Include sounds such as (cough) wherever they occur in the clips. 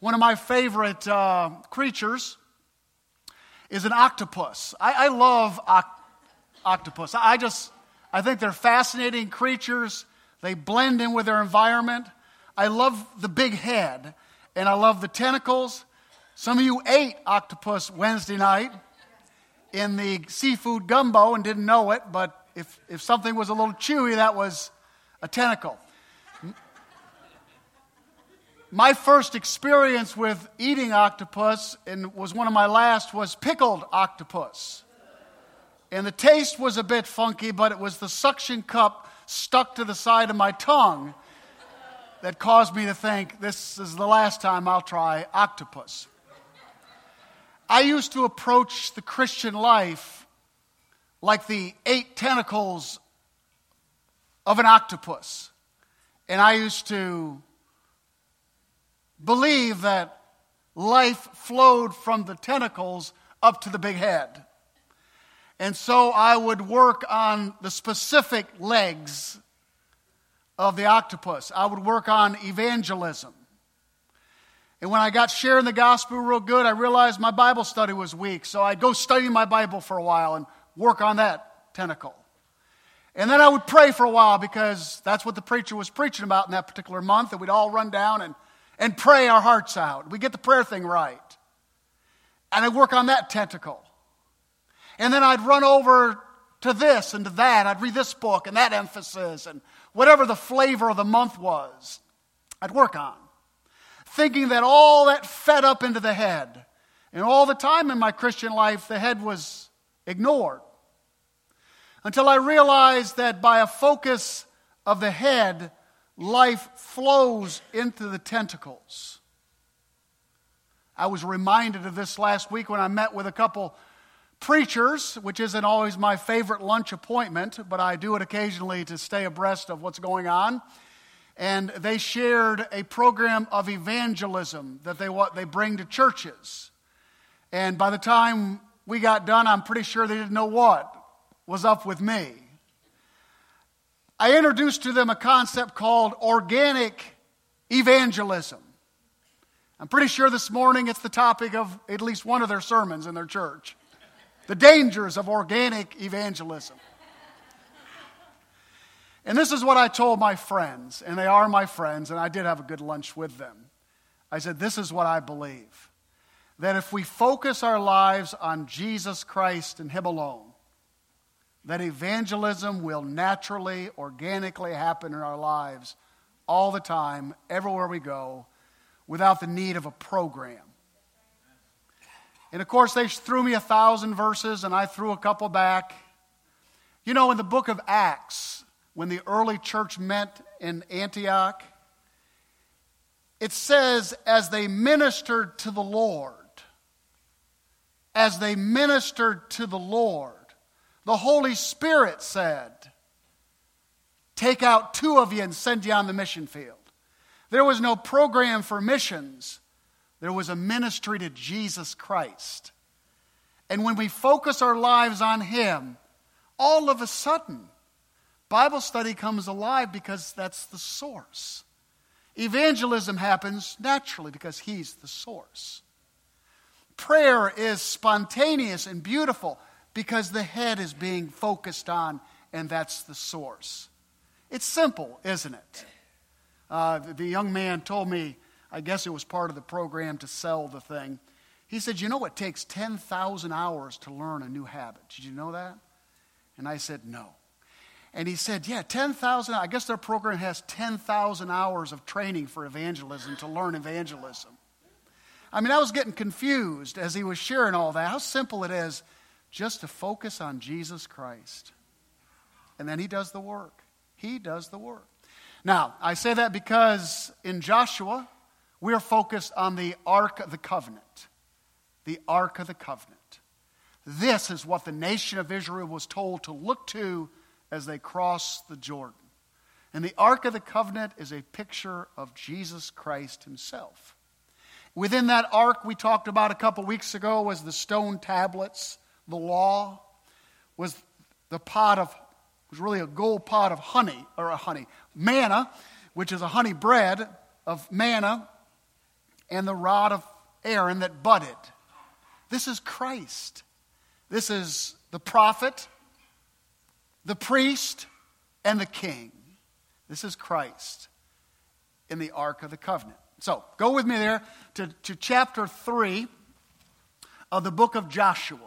One of my favorite uh, creatures is an octopus. I, I love oct- octopus. I just, I think they're fascinating creatures. They blend in with their environment. I love the big head, and I love the tentacles. Some of you ate octopus Wednesday night in the seafood gumbo and didn't know it, but if, if something was a little chewy, that was a tentacle. My first experience with eating octopus, and was one of my last, was pickled octopus. And the taste was a bit funky, but it was the suction cup stuck to the side of my tongue that caused me to think this is the last time I'll try octopus. I used to approach the Christian life like the eight tentacles of an octopus. And I used to believe that life flowed from the tentacles up to the big head. And so I would work on the specific legs of the octopus. I would work on evangelism. And when I got sharing the gospel real good, I realized my Bible study was weak. So I'd go study my Bible for a while and work on that tentacle. And then I would pray for a while because that's what the preacher was preaching about in that particular month. And we'd all run down and and pray our hearts out. We get the prayer thing right. And I'd work on that tentacle. And then I'd run over to this and to that. I'd read this book and that emphasis and whatever the flavor of the month was, I'd work on. Thinking that all that fed up into the head. And all the time in my Christian life, the head was ignored. Until I realized that by a focus of the head, life flows into the tentacles. I was reminded of this last week when I met with a couple preachers, which isn't always my favorite lunch appointment, but I do it occasionally to stay abreast of what's going on. And they shared a program of evangelism that they, what they bring to churches. And by the time we got done, I'm pretty sure they didn't know what was up with me. I introduced to them a concept called organic evangelism. I'm pretty sure this morning it's the topic of at least one of their sermons in their church the dangers of organic evangelism. And this is what I told my friends, and they are my friends, and I did have a good lunch with them. I said, This is what I believe that if we focus our lives on Jesus Christ and Him alone, that evangelism will naturally, organically happen in our lives all the time, everywhere we go, without the need of a program. And of course, they threw me a thousand verses, and I threw a couple back. You know, in the book of Acts, when the early church met in Antioch, it says, as they ministered to the Lord, as they ministered to the Lord, the Holy Spirit said, Take out two of you and send you on the mission field. There was no program for missions, there was a ministry to Jesus Christ. And when we focus our lives on Him, all of a sudden, Bible study comes alive because that's the source. Evangelism happens naturally because He's the source. Prayer is spontaneous and beautiful because the head is being focused on, and that's the source. It's simple, isn't it? Uh, the young man told me, I guess it was part of the program to sell the thing. He said, You know, it takes 10,000 hours to learn a new habit. Did you know that? And I said, No. And he said, Yeah, 10,000. I guess their program has 10,000 hours of training for evangelism to learn evangelism. I mean, I was getting confused as he was sharing all that, how simple it is just to focus on Jesus Christ. And then he does the work. He does the work. Now, I say that because in Joshua, we're focused on the Ark of the Covenant. The Ark of the Covenant. This is what the nation of Israel was told to look to as they crossed the Jordan. And the Ark of the Covenant is a picture of Jesus Christ himself. Within that ark, we talked about a couple weeks ago, was the stone tablets the law was the pot of was really a gold pot of honey or a honey manna which is a honey bread of manna and the rod of Aaron that budded. This is Christ. This is the prophet, the priest, and the king. This is Christ in the Ark of the Covenant. So go with me there to, to chapter 3 of the book of Joshua.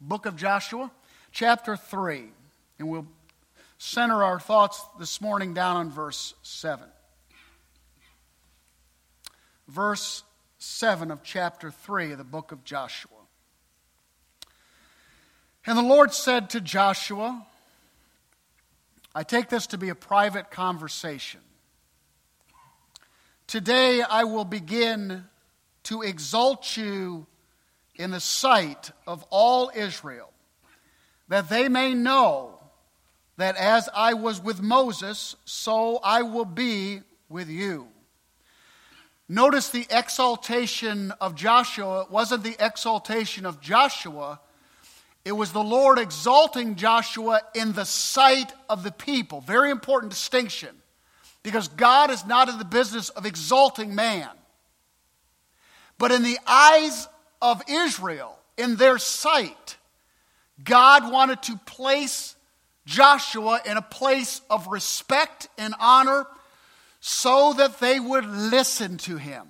Book of Joshua, chapter 3. And we'll center our thoughts this morning down on verse 7. Verse 7 of chapter 3 of the book of Joshua. And the Lord said to Joshua, I take this to be a private conversation. Today I will begin to exalt you in the sight of all Israel, that they may know that as I was with Moses, so I will be with you. Notice the exaltation of Joshua. It wasn't the exaltation of Joshua, it was the Lord exalting Joshua in the sight of the people. Very important distinction because God is not in the business of exalting man. But in the eyes of Israel, in their sight, God wanted to place Joshua in a place of respect and honor so that they would listen to him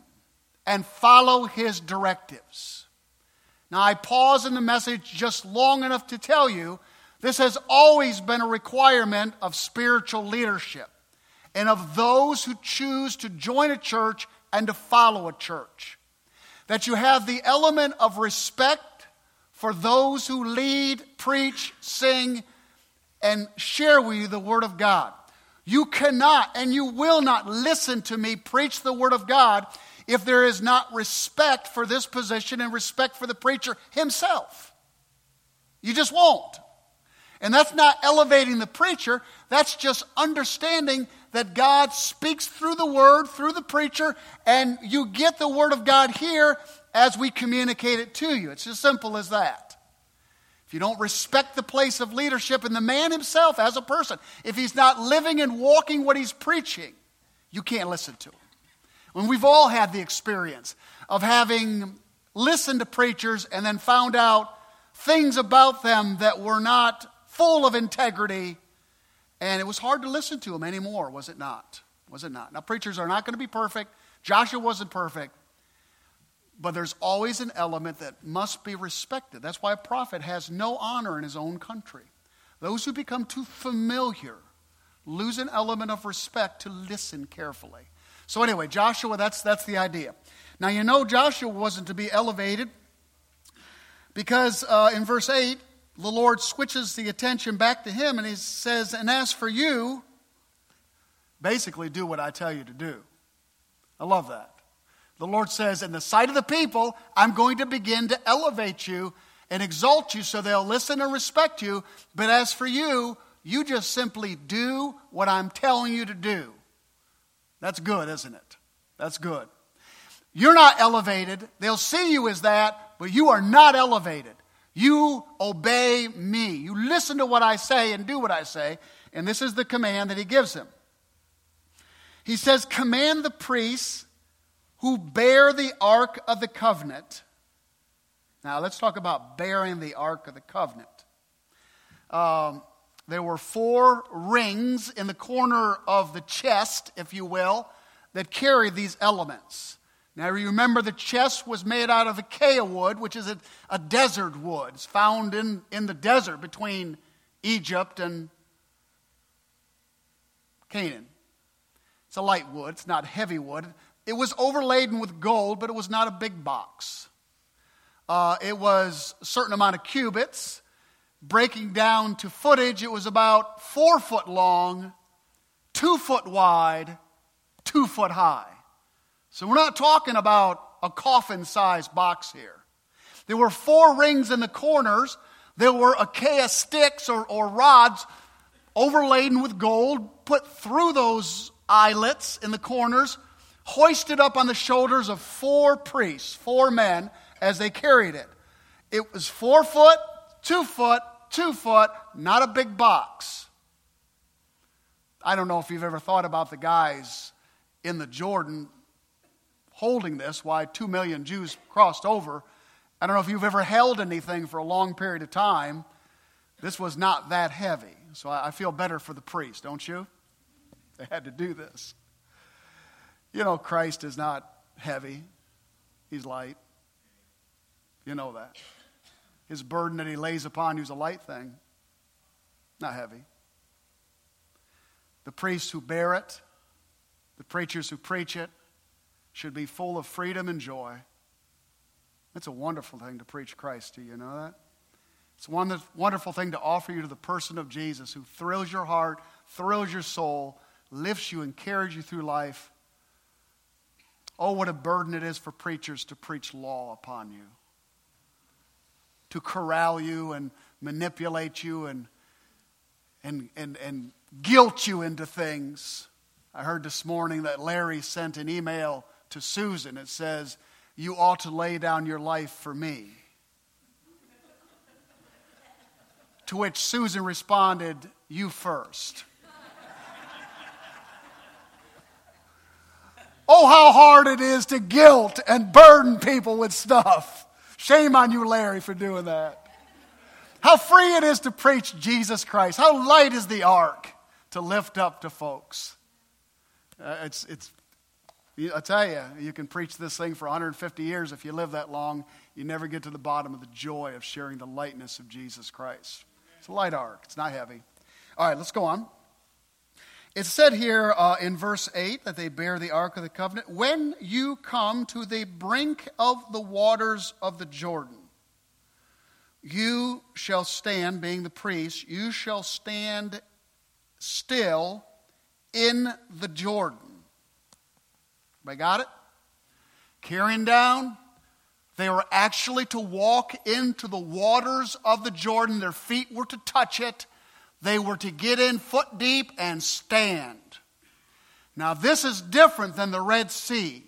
and follow his directives. Now, I pause in the message just long enough to tell you this has always been a requirement of spiritual leadership and of those who choose to join a church and to follow a church. That you have the element of respect for those who lead, preach, sing, and share with you the Word of God. You cannot and you will not listen to me preach the Word of God if there is not respect for this position and respect for the preacher himself. You just won't. And that's not elevating the preacher, that's just understanding that God speaks through the word, through the preacher, and you get the word of God here as we communicate it to you. It's as simple as that. If you don't respect the place of leadership and the man himself as a person, if he's not living and walking what he's preaching, you can't listen to him. And we've all had the experience of having listened to preachers and then found out things about them that were not full of integrity. And it was hard to listen to him anymore, was it not? Was it not? Now, preachers are not going to be perfect. Joshua wasn't perfect. But there's always an element that must be respected. That's why a prophet has no honor in his own country. Those who become too familiar lose an element of respect to listen carefully. So, anyway, Joshua, that's, that's the idea. Now, you know, Joshua wasn't to be elevated because uh, in verse 8, the Lord switches the attention back to him and he says, And as for you, basically do what I tell you to do. I love that. The Lord says, In the sight of the people, I'm going to begin to elevate you and exalt you so they'll listen and respect you. But as for you, you just simply do what I'm telling you to do. That's good, isn't it? That's good. You're not elevated. They'll see you as that, but you are not elevated. You obey me. You listen to what I say and do what I say. And this is the command that he gives him. He says, Command the priests who bear the ark of the covenant. Now, let's talk about bearing the ark of the covenant. Um, there were four rings in the corner of the chest, if you will, that carried these elements. Now, you remember the chest was made out of acacia wood, which is a, a desert wood. It's found in, in the desert between Egypt and Canaan. It's a light wood, it's not heavy wood. It was overladen with gold, but it was not a big box. Uh, it was a certain amount of cubits breaking down to footage, it was about four foot long, two foot wide, two foot high. So we're not talking about a coffin sized box here. There were four rings in the corners. There were acacia sticks or, or rods overladen with gold, put through those eyelets in the corners, hoisted up on the shoulders of four priests, four men, as they carried it. It was four foot, two foot, two foot, not a big box. I don't know if you've ever thought about the guys in the Jordan holding this, why two million Jews crossed over. I don't know if you've ever held anything for a long period of time. This was not that heavy. So I feel better for the priest, don't you? They had to do this. You know, Christ is not heavy, he's light. You know that. His burden that he lays upon you is a light thing, not heavy. The priests who bear it, the preachers who preach it, should be full of freedom and joy. It's a wonderful thing to preach Christ to you, know that? It's a wonderful thing to offer you to the person of Jesus who thrills your heart, thrills your soul, lifts you and carries you through life. Oh, what a burden it is for preachers to preach law upon you, to corral you and manipulate you and, and, and, and guilt you into things. I heard this morning that Larry sent an email to Susan. It says, You ought to lay down your life for me. to which Susan responded, You first. Oh, how hard it is to guilt and burden people with stuff. Shame on you, Larry, for doing that. How free it is to preach Jesus Christ. How light is the ark to lift up to folks. Uh, it's, it's, I tell you, you can preach this thing for 150 years. If you live that long, you never get to the bottom of the joy of sharing the lightness of Jesus Christ. It's a light ark, it's not heavy. All right, let's go on. It's said here uh, in verse 8 that they bear the Ark of the Covenant. When you come to the brink of the waters of the Jordan, you shall stand, being the priest, you shall stand still in the Jordan. Everybody got it? Carrying down. They were actually to walk into the waters of the Jordan. Their feet were to touch it. They were to get in foot deep and stand. Now, this is different than the Red Sea.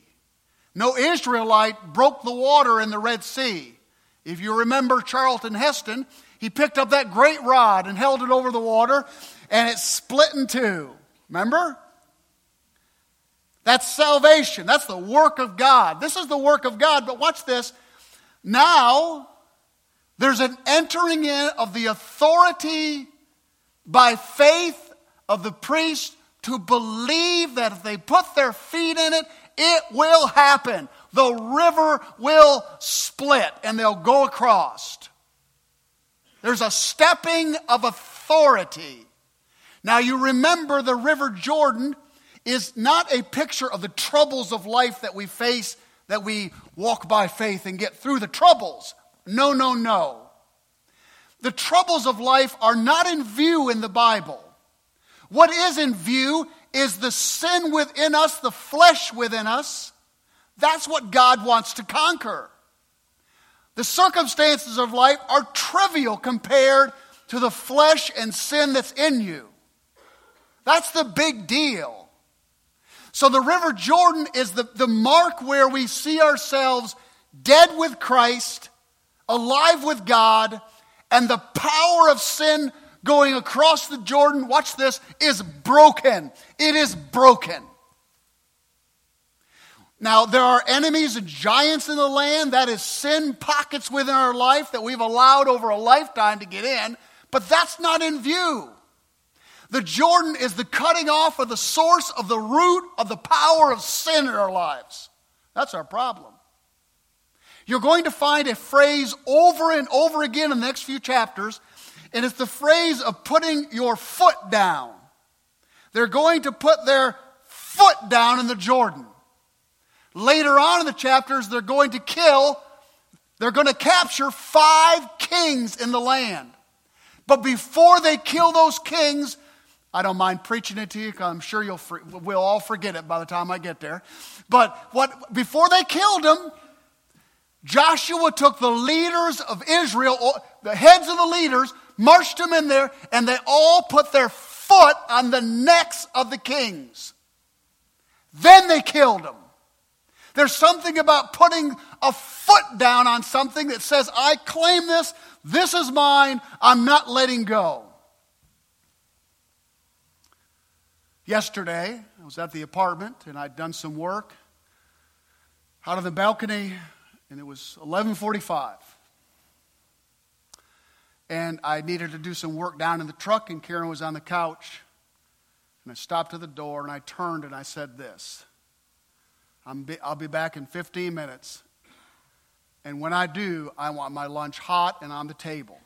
No Israelite broke the water in the Red Sea. If you remember Charlton Heston, he picked up that great rod and held it over the water, and it split in two. Remember? That's salvation. That's the work of God. This is the work of God, but watch this. Now, there's an entering in of the authority by faith of the priest to believe that if they put their feet in it, it will happen. The river will split and they'll go across. There's a stepping of authority. Now, you remember the River Jordan is not a picture of the troubles of life that we face, that we walk by faith and get through the troubles. No, no, no. The troubles of life are not in view in the Bible. What is in view is the sin within us, the flesh within us. That's what God wants to conquer. The circumstances of life are trivial compared to the flesh and sin that's in you. That's the big deal. So the River Jordan is the, the mark where we see ourselves dead with Christ, alive with God, and the power of sin going across the Jordan, watch this, is broken. It is broken. Now, there are enemies and giants in the land. That is sin pockets within our life that we've allowed over a lifetime to get in, but that's not in view. The Jordan is the cutting off of the source of the root of the power of sin in our lives. That's our problem. You're going to find a phrase over and over again in the next few chapters, and it's the phrase of putting your foot down. They're going to put their foot down in the Jordan. Later on in the chapters, they're going to kill, they're going to capture five kings in the land. But before they kill those kings, I don't mind preaching it to you because I'm sure you'll we'll all forget it by the time I get there. But what before they killed them, Joshua took the leaders of Israel, the heads of the leaders, marched them in there, and they all put their foot on the necks of the kings. Then they killed them. There's something about putting a foot down on something that says, I claim this, this is mine, I'm not letting go. Yesterday, I was at the apartment and I'd done some work out of the balcony, and it was 1145. And I needed to do some work down in the truck, and Karen was on the couch. And I stopped at the door, and I turned and I said this be, I'll be back in 15 minutes. And when I do, I want my lunch hot and on the table.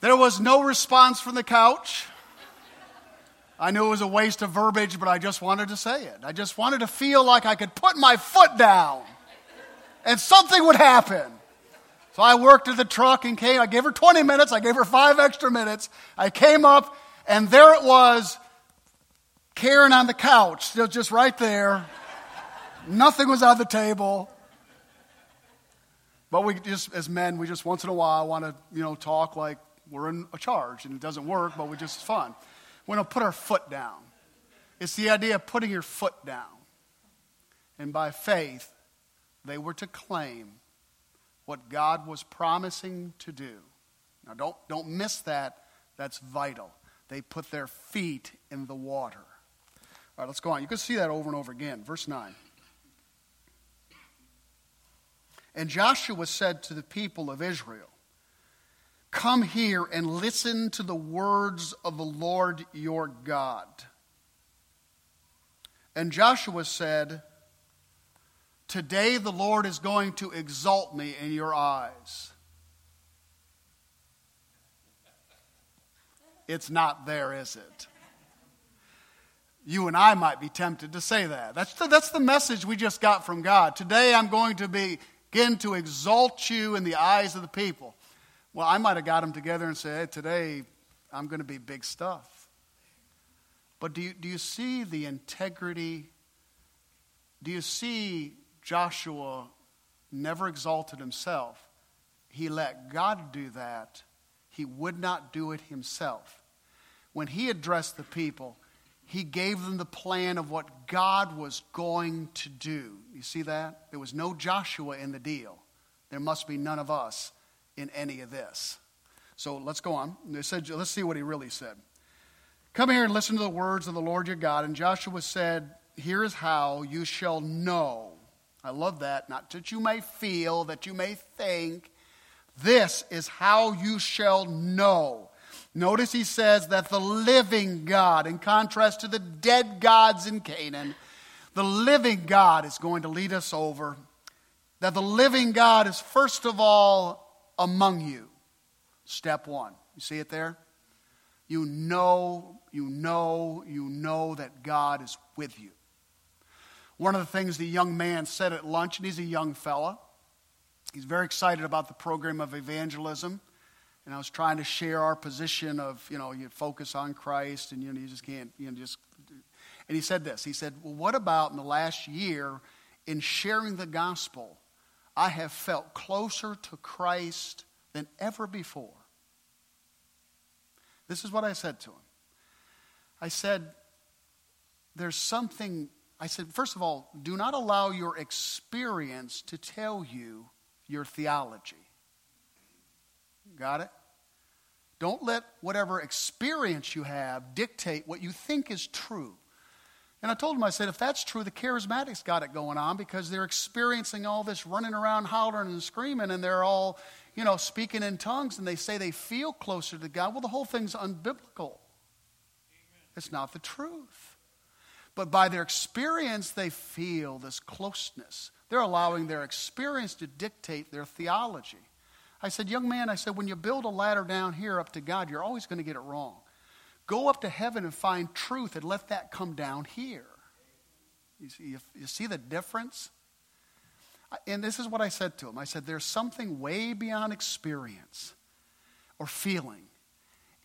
There was no response from the couch. I knew it was a waste of verbiage, but I just wanted to say it. I just wanted to feel like I could put my foot down and something would happen. So I worked at the truck and came. I gave her 20 minutes. I gave her five extra minutes. I came up, and there it was Karen on the couch, still just right there. Nothing was on the table. But we just, as men, we just once in a while want to, you know, talk like we're in a charge, and it doesn't work, but we're just fun. We want to put our foot down. It's the idea of putting your foot down. And by faith, they were to claim what God was promising to do. Now, don't, don't miss that. That's vital. They put their feet in the water. All right, let's go on. You can see that over and over again. Verse 9. And Joshua said to the people of Israel, Come here and listen to the words of the Lord your God. And Joshua said, Today the Lord is going to exalt me in your eyes. It's not there, is it? you and I might be tempted to say that. That's the, that's the message we just got from God. Today I'm going to begin to exalt you in the eyes of the people. Well, I might have got them together and said, hey, today I'm going to be big stuff. But do you, do you see the integrity? Do you see Joshua never exalted himself? He let God do that. He would not do it himself. When he addressed the people, he gave them the plan of what God was going to do. You see that? There was no Joshua in the deal. There must be none of us in any of this. So let's go on. They said, let's see what he really said. Come here and listen to the words of the Lord your God. And Joshua said, Here is how you shall know. I love that. Not that you may feel, that you may think. This is how you shall know Notice he says that the living God, in contrast to the dead gods in Canaan, the living God is going to lead us over. That the living God is first of all among you. Step one. You see it there? You know, you know, you know that God is with you. One of the things the young man said at lunch, and he's a young fella, he's very excited about the program of evangelism. And I was trying to share our position of, you know, you focus on Christ and, you know, you just can't, you know, just. And he said this. He said, Well, what about in the last year in sharing the gospel? I have felt closer to Christ than ever before. This is what I said to him. I said, There's something. I said, First of all, do not allow your experience to tell you your theology. Got it? Don't let whatever experience you have dictate what you think is true. And I told him, I said, if that's true, the charismatics got it going on because they're experiencing all this running around, hollering and screaming, and they're all, you know, speaking in tongues, and they say they feel closer to God. Well, the whole thing's unbiblical. It's not the truth. But by their experience, they feel this closeness. They're allowing their experience to dictate their theology. I said, Young man, I said, when you build a ladder down here up to God, you're always going to get it wrong. Go up to heaven and find truth and let that come down here. You see, you, you see the difference? And this is what I said to him I said, There's something way beyond experience or feeling.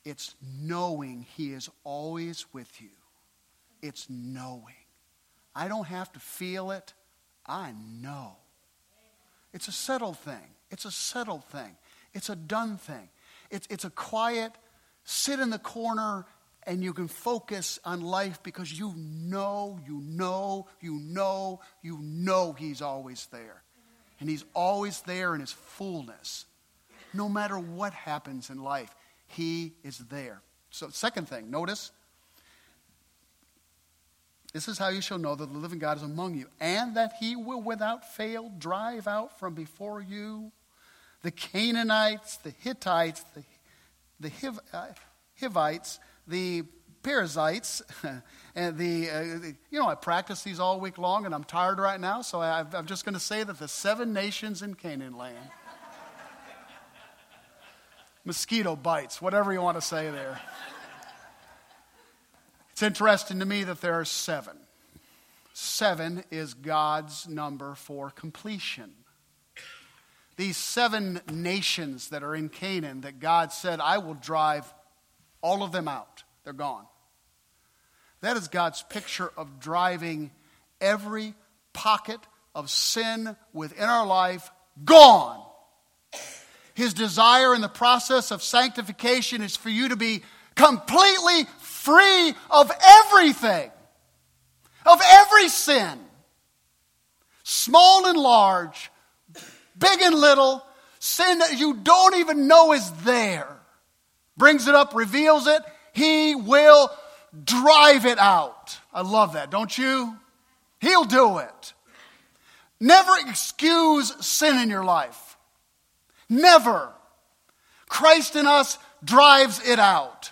It's knowing He is always with you. It's knowing. I don't have to feel it, I know. It's a settled thing. It's a settled thing. It's a done thing. It's, it's a quiet, sit in the corner and you can focus on life because you know, you know, you know, you know He's always there. And He's always there in His fullness. No matter what happens in life, He is there. So, second thing, notice This is how you shall know that the living God is among you, and that he will without fail drive out from before you the Canaanites, the Hittites, the, the Hiv, uh, Hivites, the Perizzites, (laughs) and the, uh, the, you know, I practice these all week long, and I'm tired right now, so I, I'm just going to say that the seven nations in Canaan land. (laughs) Mosquito bites, whatever you want to say there. It's interesting to me that there are seven. Seven is God's number for completion. These seven nations that are in Canaan that God said, I will drive all of them out, they're gone. That is God's picture of driving every pocket of sin within our life gone. His desire in the process of sanctification is for you to be completely free of everything, of every sin, small and large, big and little, sin that you don't even know is there. Brings it up, reveals it, he will drive it out. I love that, don't you? He'll do it. Never excuse sin in your life. Never. Christ in us drives it out.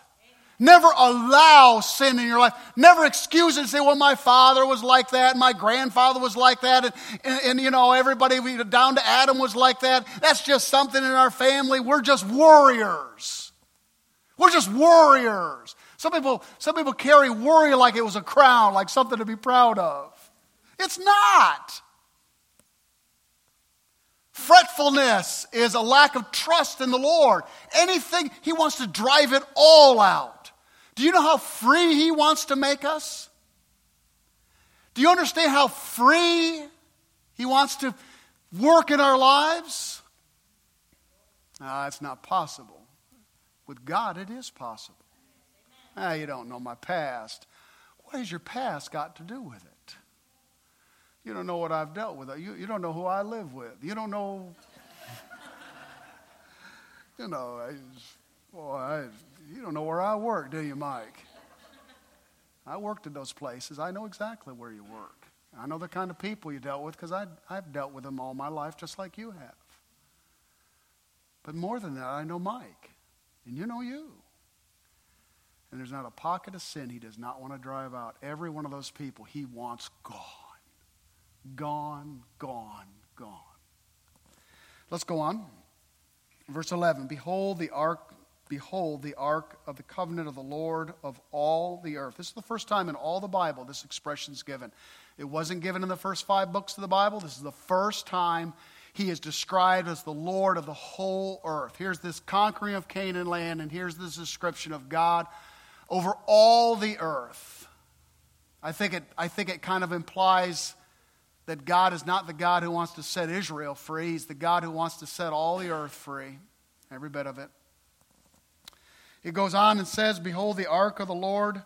Never allow sin in your life. Never excuse it and say, well, my father was like that, and my grandfather was like that, and, and, and, you know, everybody down to Adam was like that. That's just something in our family. We're just warriors. We're just warriors. Some people, some people carry worry like it was a crown, like something to be proud of. It's not. Fretfulness is a lack of trust in the Lord. Anything, He wants to drive it all out. Do you know how free He wants to make us? Do you understand how free He wants to work in our lives? Ah, it's not possible. With God, it is possible. Ah, you don't know my past. What has your past got to do with it? You don't know what I've dealt with. You, you don't know who I live with. You don't know. (laughs) you know, I, boy, I, you don't know where I work, do you, Mike? I worked at those places. I know exactly where you work. I know the kind of people you dealt with because I've dealt with them all my life just like you have. But more than that, I know Mike, and you know you. And there's not a pocket of sin he does not want to drive out. Every one of those people he wants gone. Gone, gone, gone. Let's go on. Verse 11 Behold, the ark Behold, the ark of the covenant of the Lord of all the earth. This is the first time in all the Bible this expression is given. It wasn't given in the first five books of the Bible. This is the first time he is described as the Lord of the whole earth. Here's this conquering of Canaan land, and here's this description of God over all the earth. I think it, I think it kind of implies that God is not the God who wants to set Israel free, He's the God who wants to set all the earth free, every bit of it. It goes on and says, Behold, the ark of the Lord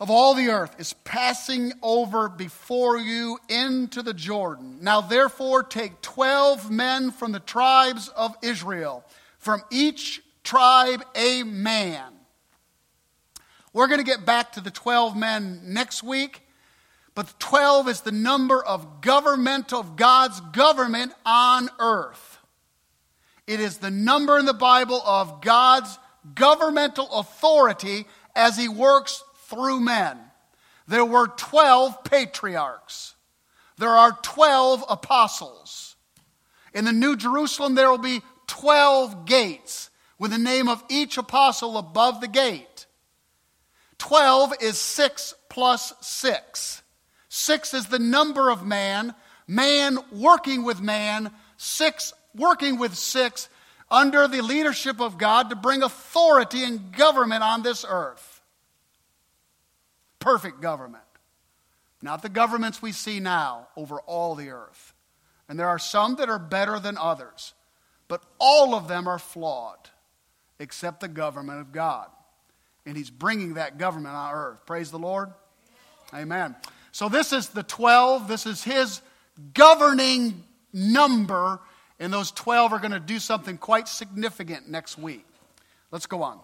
of all the earth is passing over before you into the Jordan. Now, therefore, take 12 men from the tribes of Israel, from each tribe a man. We're going to get back to the 12 men next week, but 12 is the number of government of God's government on earth. It is the number in the Bible of God's governmental authority as he works through men. There were 12 patriarchs. There are 12 apostles. In the New Jerusalem, there will be 12 gates with the name of each apostle above the gate. 12 is 6 plus 6. 6 is the number of man, man working with man, 6 working with 6 under the leadership of God to bring authority and government on this earth. Perfect government. Not the governments we see now over all the earth. And there are some that are better than others, but all of them are flawed except the government of God. And He's bringing that government on earth. Praise the Lord. Amen. So this is the 12, this is His governing number and those 12 are going to do something quite significant next week. Let's go on.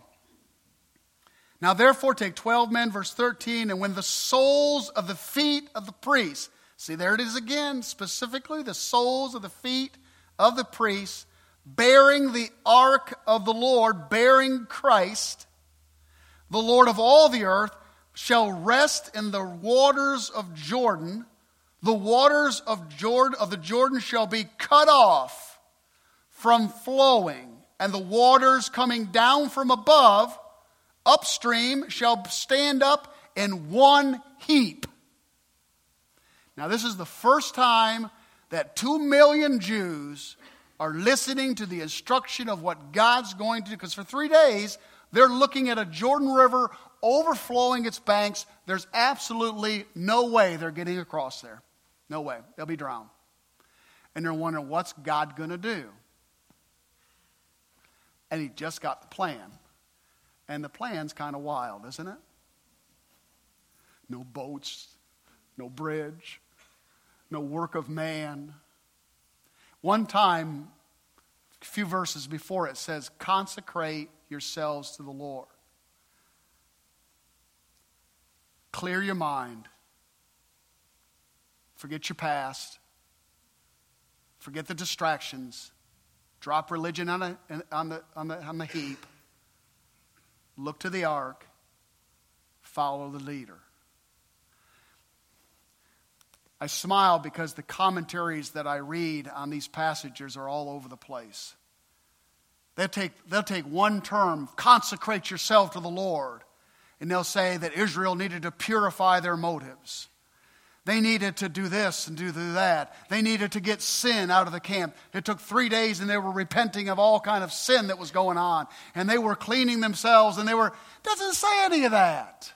Now, therefore, take 12 men, verse 13, and when the soles of the feet of the priests, see, there it is again, specifically the soles of the feet of the priests, bearing the ark of the Lord, bearing Christ, the Lord of all the earth, shall rest in the waters of Jordan. The waters of Jordan of the Jordan shall be cut off from flowing, and the waters coming down from above upstream shall stand up in one heap. Now, this is the first time that two million Jews are listening to the instruction of what God's going to do. Because for three days, they're looking at a Jordan River overflowing its banks. There's absolutely no way they're getting across there. No way. They'll be drowned. And they're wondering, what's God going to do? And he just got the plan. And the plan's kind of wild, isn't it? No boats, no bridge, no work of man. One time, a few verses before it says, consecrate yourselves to the Lord. Clear your mind. Forget your past. Forget the distractions. Drop religion on, a, on, the, on, the, on the heap look to the ark, follow the leader. I smile because the commentaries that I read on these passages are all over the place. They'll take, they'll take one term, consecrate yourself to the Lord, and they'll say that Israel needed to purify their motives. They needed to do this and do that. They needed to get sin out of the camp. It took three days and they were repenting of all kind of sin that was going on. And they were cleaning themselves and they were, doesn't say any of that.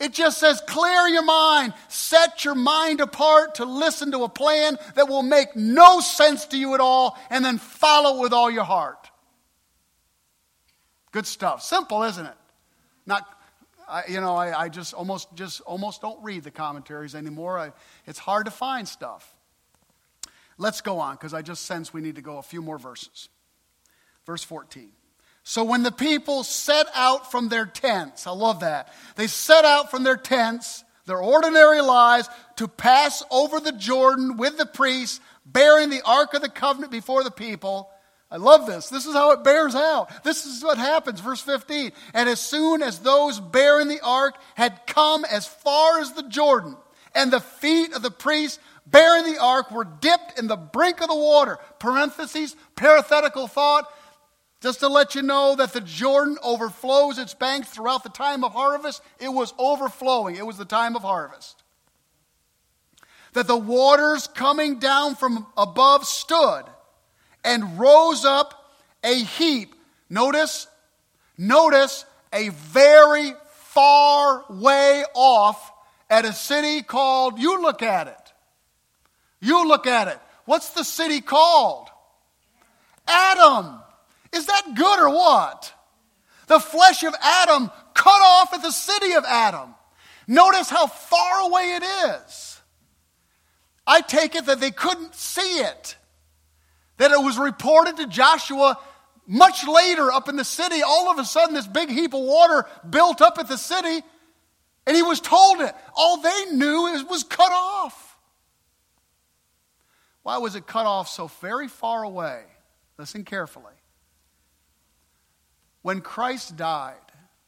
It just says clear your mind, set your mind apart to listen to a plan that will make no sense to you at all, and then follow with all your heart. Good stuff. Simple, isn't it? Not I, you know, I, I, just almost just almost don't read the commentaries anymore. I, it's hard to find stuff. Let's go on because I just sense we need to go a few more verses. Verse 14. So when the people set out from their tents, I love that. They set out from their tents, their ordinary lives, to pass over the Jordan with the priests, bearing the ark of the covenant before the people. I love this. This is how it bears out. This is what happens. Verse 15. And as soon as those bearing the ark had come as far as the Jordan, and the feet of the priests bearing the ark were dipped in the brink of the water, parentheses, parenthetical thought, just to let you know that the Jordan overflows its banks throughout the time of harvest. It was overflowing, it was the time of harvest. That the waters coming down from above stood and rose up a heap. Notice, notice a very far way off at a city called, you look at it. You look at it. What's the city called? Adam. Is that good or what? The flesh of Adam cut off at the city of Adam. Notice how far away it is. I take it that they couldn't see it that it was reported to Joshua much later up in the city. All of a sudden, this big heap of water built up at the city, and he was told it. All they knew is was cut off. Why was it cut off so very far away? Listen carefully. When Christ died,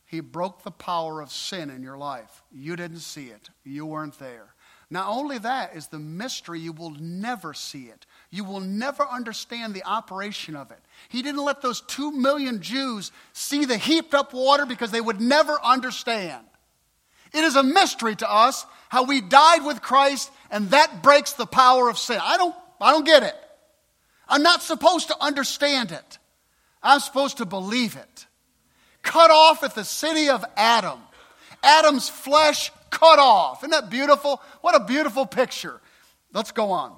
he broke the power of sin in your life. You didn't see it, you weren't there. Not only that is the mystery, you will never see it. You will never understand the operation of it. He didn't let those two million Jews see the heaped up water because they would never understand. It is a mystery to us how we died with Christ and that breaks the power of sin. I don't, I don't get it. I'm not supposed to understand it. I'm supposed to believe it. Cut off at the city of Adam. Adam's flesh cut off. Isn't that beautiful? What a beautiful picture. Let's go on.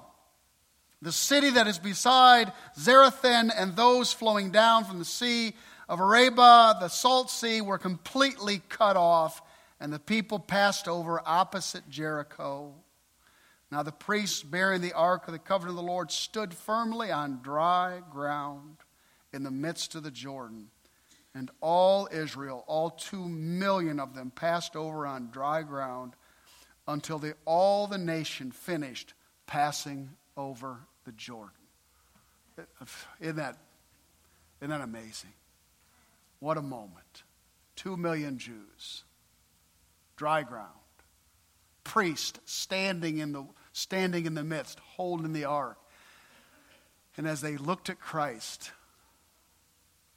The city that is beside Zarethan and those flowing down from the sea of Arabah, the salt sea, were completely cut off, and the people passed over opposite Jericho. Now the priests bearing the ark of the covenant of the Lord stood firmly on dry ground in the midst of the Jordan. And all Israel, all two million of them, passed over on dry ground until all the nation finished passing over the Jordan. Isn't that, isn't that amazing? What a moment. Two million Jews, dry ground, priest standing in the, standing in the midst, holding the ark. And as they looked at Christ,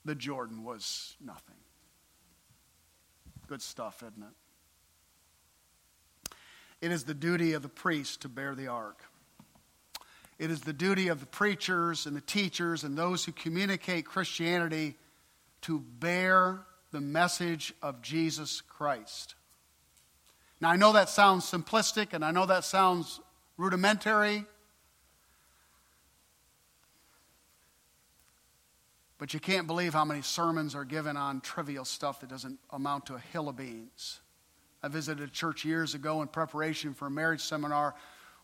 the Jordan was nothing. Good stuff, isn't it? It is the duty of the priest to bear the ark. It is the duty of the preachers and the teachers and those who communicate Christianity to bear the message of Jesus Christ. Now, I know that sounds simplistic and I know that sounds rudimentary, but you can't believe how many sermons are given on trivial stuff that doesn't amount to a hill of beans. I visited a church years ago in preparation for a marriage seminar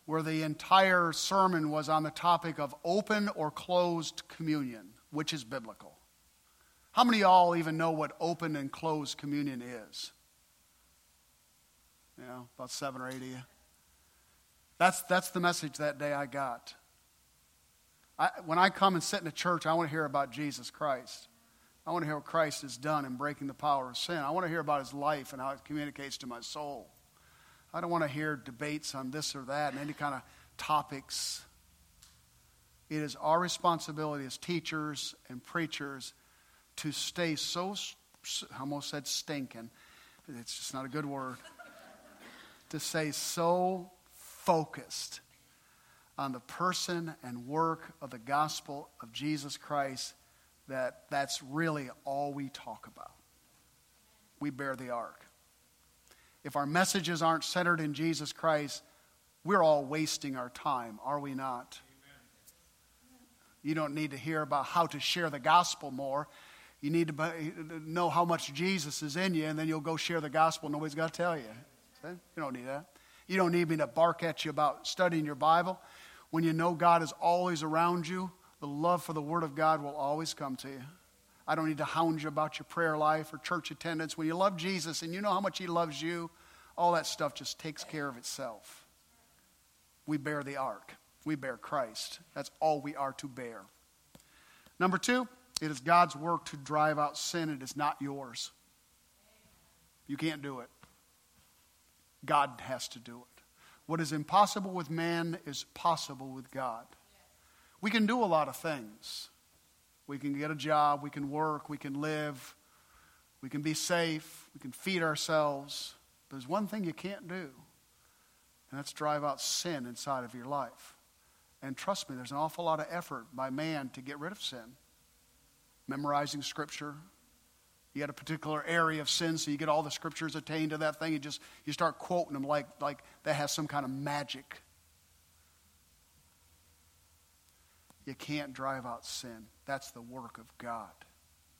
where the entire sermon was on the topic of open or closed communion, which is biblical. How many of y'all even know what open and closed communion is? You know, about seven or eight of you. That's, that's the message that day I got. I, when I come and sit in a church, I want to hear about Jesus Christ. I want to hear what Christ has done in breaking the power of sin. I want to hear about his life and how it communicates to my soul. I don't want to hear debates on this or that and any kind of topics. It is our responsibility as teachers and preachers to stay so, I almost said stinking. But it's just not a good word. (laughs) to stay so focused on the person and work of the gospel of Jesus Christ that that's really all we talk about. We bear the ark. If our messages aren't centered in Jesus Christ, we're all wasting our time, are we not? You don't need to hear about how to share the gospel more. You need to know how much Jesus is in you, and then you'll go share the gospel. Nobody's got to tell you. You don't need that. You don't need me to bark at you about studying your Bible. When you know God is always around you, the love for the Word of God will always come to you. I don't need to hound you about your prayer life or church attendance. When you love Jesus and you know how much He loves you, all that stuff just takes care of itself. We bear the ark, we bear Christ. That's all we are to bear. Number two, it is God's work to drive out sin, it is not yours. You can't do it. God has to do it. What is impossible with man is possible with God. We can do a lot of things. We can get a job, we can work, we can live, we can be safe, we can feed ourselves. But there's one thing you can't do, and that's drive out sin inside of your life. And trust me, there's an awful lot of effort by man to get rid of sin. Memorizing scripture. You got a particular area of sin, so you get all the scriptures attained to that thing. You just you start quoting them like like that has some kind of magic. You can't drive out sin. That's the work of God.